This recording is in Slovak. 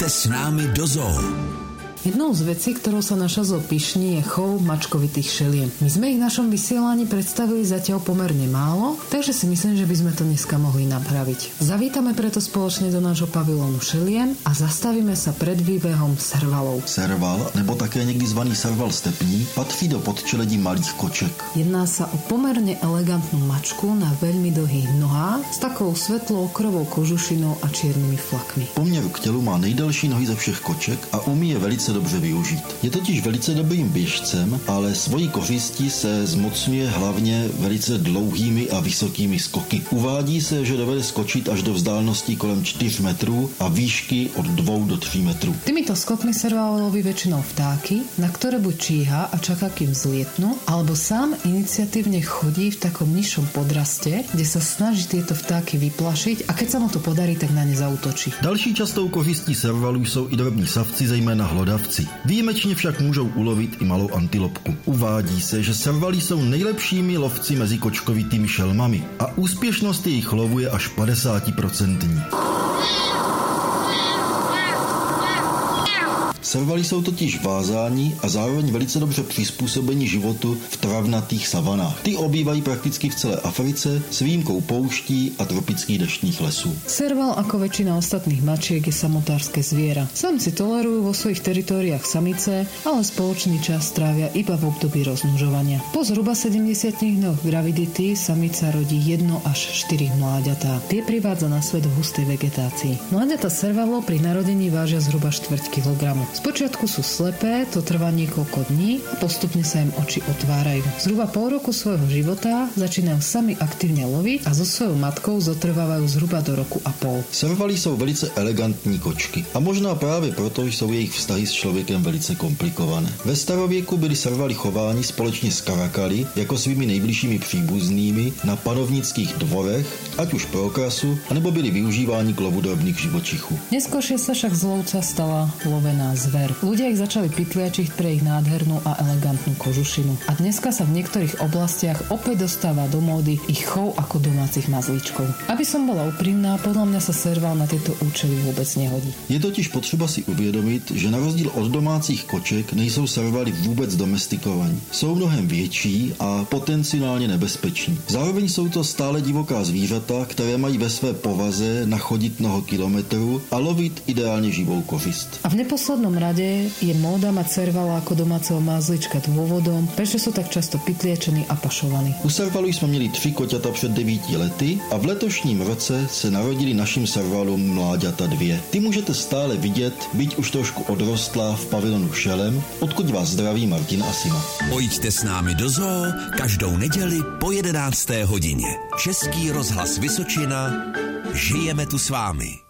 Pojďte s námi do zoo. Jednou z vecí, ktorou sa naša zo pyšní, je chov mačkovitých šeliem. My sme ich v našom vysielaní predstavili zatiaľ pomerne málo, takže si myslím, že by sme to dneska mohli napraviť. Zavítame preto spoločne do nášho pavilónu šeliem a zastavíme sa pred výbehom servalov. Serval, nebo také někdy zvaný serval stepní, patří do podčeledí malých koček. Jedná sa o pomerne elegantnú mačku na veľmi dlhých nohách s takou svetlou krovou kožušinou a čiernymi flakmi. Poměr k tělu má nejdelší nohy ze všech koček a umí je velice dobře využít. Je totiž velice dobrým běžcem, ale svojí kořistí se zmocňuje hlavně velice dlouhými a vysokými skoky. Uvádí se, že dovede skočit až do vzdálenosti kolem 4 metrů a výšky od 2 do 3 metrů. Týmito skokmi servál loví väčšinou vtáky, na ktoré buď číha a čaká, kým zlietnú, alebo sám iniciatívne chodí v takom nižšom podraste, kde sa snaží tieto vtáky vyplašiť a keď sa mu to podarí, tak na ne zautočí. Další častou kořistí servalů jsou i drobní savci, zejména hlodavci. Výjimečně však můžou ulovit i malou antilopku. Uvádí se, že servalí jsou nejlepšími lovci mezi kočkovitými šelmami a úspěšnost jejich lovu je až 50%. Servali jsou totiž vázáni a zároveň velice dobře přizpůsobeni životu v travnatých savanách. Ty obývají prakticky v celé Africe s výjimkou pouští a tropických deštných lesů. Serval ako väčšina ostatných mačiek je samotárske zviera. Samci tolerujú vo svojich teritóriách samice, ale spoločný čas trávia iba v období rozmnožovania. Po zhruba 70 dňoch gravidity samica rodí 1 až 4 mláďatá. Tie privádza na svet v hustej vegetácii. Mláďata servalo pri narodení vážia zhruba 4 kg. Spočiatku sú slepé, to trvá niekoľko dní a postupne sa im oči otvárajú. Zhruba pol roku svojho života začínajú sami aktívne loviť a so svojou matkou zotrvávajú zhruba do roku a pol. Servali jsou velice elegantní kočky a možná právě proto jsou jejich vztahy s člověkem velice komplikované. Ve starověku byli servali chováni společně s karakali jako svými nejbližšími příbuznými na panovnických dvorech, ať už pro okrasu, anebo byli využíváni k lovu drobných živočichů. Neskôršie sa však z lovca stala lovená zver. Ľudia ich začali pytliačiť pre ich nádhernú a elegantnú kožušinu. A dneska sa v niektorých oblastiach opäť dostáva do módy ich chov ako domácich mazlíčkov. Aby som bola úprimná, podľa mňa sa serval na tieto účely vôbec nehodí. Je totiž potřeba si uvědomit, že na rozdíl od domácích koček nejsou servali vůbec domestikovaní. Jsou mnohem větší a potenciálně nebezpeční. Zároveň jsou to stále divoká zvířata, které mají ve své povaze nachodit mnoho kilometrů a lovit ideálně živou kořist. A v neposlednom rade je móda mať servala ako domáceho mazlička dôvodom, prečo sú tak často pytliečení a pašovaní. U servalu jsme měli tři koťata před devíti lety a v letošním roce se narodili našim servalům mláďata dvě. Ty můžete stále vidět, byť už trošku odrostlá v pavilonu Šelem, odkud vás zdraví Martin a Sima. Pojďte s námi do zoo každou neděli po 11. hodině. Český rozhlas Vysočina. Žijeme tu s vámi.